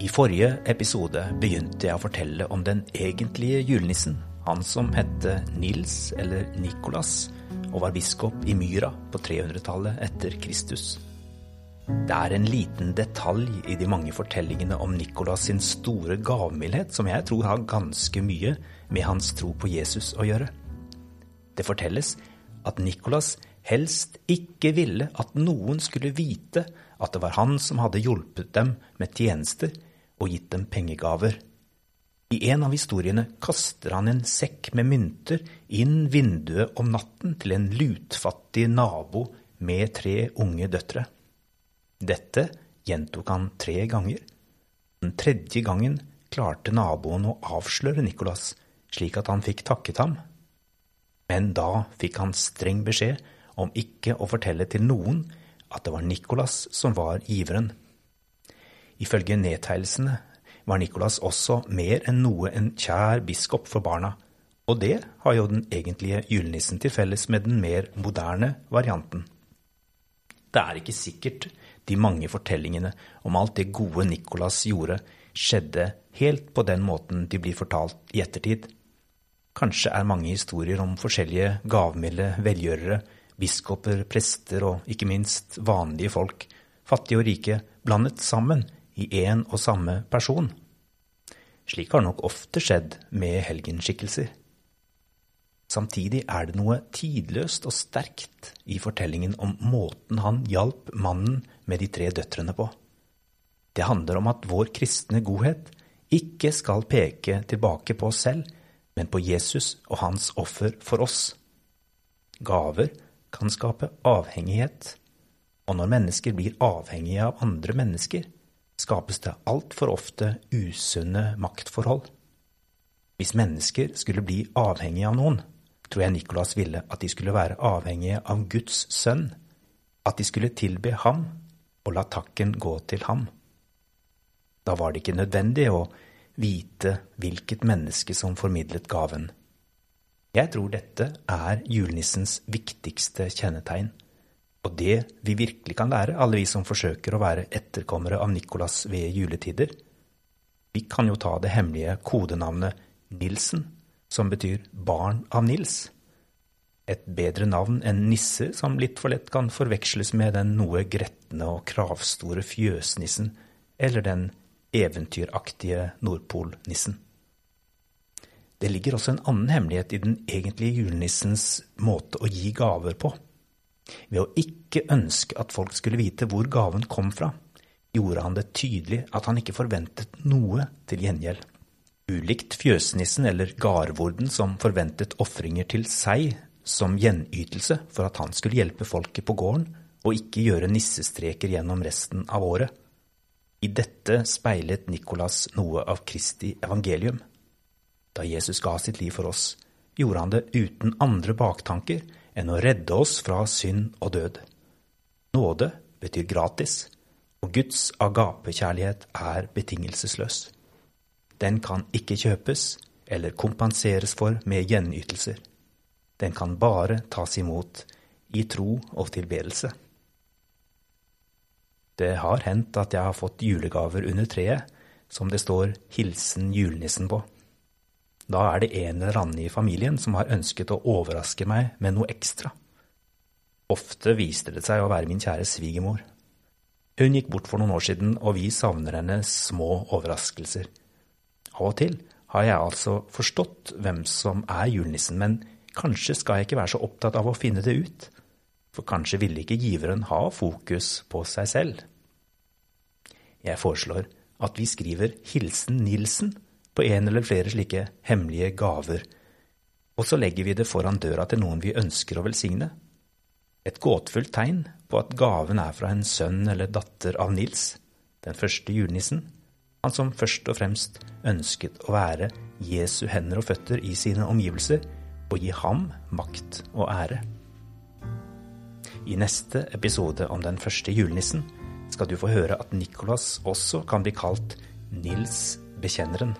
I forrige episode begynte jeg å fortelle om den egentlige julenissen. Han som hette Nils eller Nikolas og var biskop i Myra på 300-tallet etter Kristus. Det er en liten detalj i de mange fortellingene om Nikolas sin store gavmildhet som jeg tror har ganske mye med hans tro på Jesus å gjøre. Det fortelles at Nikolas helst ikke ville at noen skulle vite at det var han som hadde hjulpet dem med tjenester og gitt dem pengegaver. I en av historiene kaster han en sekk med mynter inn vinduet om natten til en lutfattig nabo med tre unge døtre. Dette gjentok han tre ganger. Den tredje gangen klarte naboen å avsløre Nicolas, slik at han fikk takket ham. Men da fikk han streng beskjed om ikke å fortelle til noen at det var Nicolas som var giveren. Ifølge nedtegnelsene var Nicolas også mer enn noe en kjær biskop for barna, og det har jo den egentlige julenissen til felles med den mer moderne varianten. Det er ikke sikkert de mange fortellingene om alt det gode Nicolas gjorde, skjedde helt på den måten de blir fortalt i ettertid. Kanskje er mange historier om forskjellige gavmilde velgjørere, biskoper, prester og ikke minst vanlige folk, fattige og rike, blandet sammen i én og samme person. Slik har nok ofte skjedd med helgenskikkelser. Samtidig er det noe tidløst og sterkt i fortellingen om måten han hjalp mannen med de tre døtrene på. Det handler om at vår kristne godhet ikke skal peke tilbake på oss selv, men på Jesus og hans offer for oss. Gaver kan skape avhengighet, og når mennesker blir avhengige av andre mennesker, skapes det altfor ofte usunne maktforhold. Hvis mennesker skulle bli avhengige av noen, tror jeg Nikolas ville at de skulle være avhengige av Guds sønn, at de skulle tilbe ham og la takken gå til ham. Da var det ikke nødvendig å vite hvilket menneske som formidlet gaven. Jeg tror dette er julenissens viktigste kjennetegn. Og det vi virkelig kan lære, alle vi som forsøker å være etterkommere av Nikolas ved juletider, vi kan jo ta det hemmelige kodenavnet Nilsen, som betyr barn av Nils. Et bedre navn enn Nisse, som litt for lett kan forveksles med den noe gretne og kravstore fjøsnissen eller den eventyraktige Nordpolnissen. Det ligger også en annen hemmelighet i den egentlige julenissens måte å gi gaver på. Ved å ikke ønske at folk skulle vite hvor gaven kom fra, gjorde han det tydelig at han ikke forventet noe til gjengjeld. Ulikt fjøsnissen eller garvorden som forventet ofringer til seg som gjenytelse for at han skulle hjelpe folket på gården og ikke gjøre nissestreker gjennom resten av året. I dette speilet Nikolas noe av Kristi evangelium. Da Jesus ga sitt liv for oss, gjorde han det uten andre baktanker enn å redde oss fra synd og død. Nåde betyr gratis, og Guds agapekjærlighet er betingelsesløs. Den kan ikke kjøpes eller kompenseres for med gjenytelser. Den kan bare tas imot i tro og tilbedelse. Det har hendt at jeg har fått julegaver under treet som det står 'Hilsen julenissen' på. Da er det en eller annen i familien som har ønsket å overraske meg med noe ekstra. Ofte viste det seg å være min kjære svigermor. Hun gikk bort for noen år siden, og vi savner henne små overraskelser. Av og til har jeg altså forstått hvem som er julenissen, men kanskje skal jeg ikke være så opptatt av å finne det ut, for kanskje ville ikke giveren ha fokus på seg selv. Jeg foreslår at vi skriver Hilsen Nilsen på en eller flere slike hemmelige gaver, og så legger vi det foran døra til noen vi ønsker å velsigne. Et gåtefullt tegn på at gaven er fra en sønn eller datter av Nils, den første julenissen, han som først og fremst ønsket å være Jesu hender og føtter i sine omgivelser og gi ham makt og ære. I neste episode om den første julenissen skal du få høre at Nikolas også kan bli kalt Nils Bekjenneren.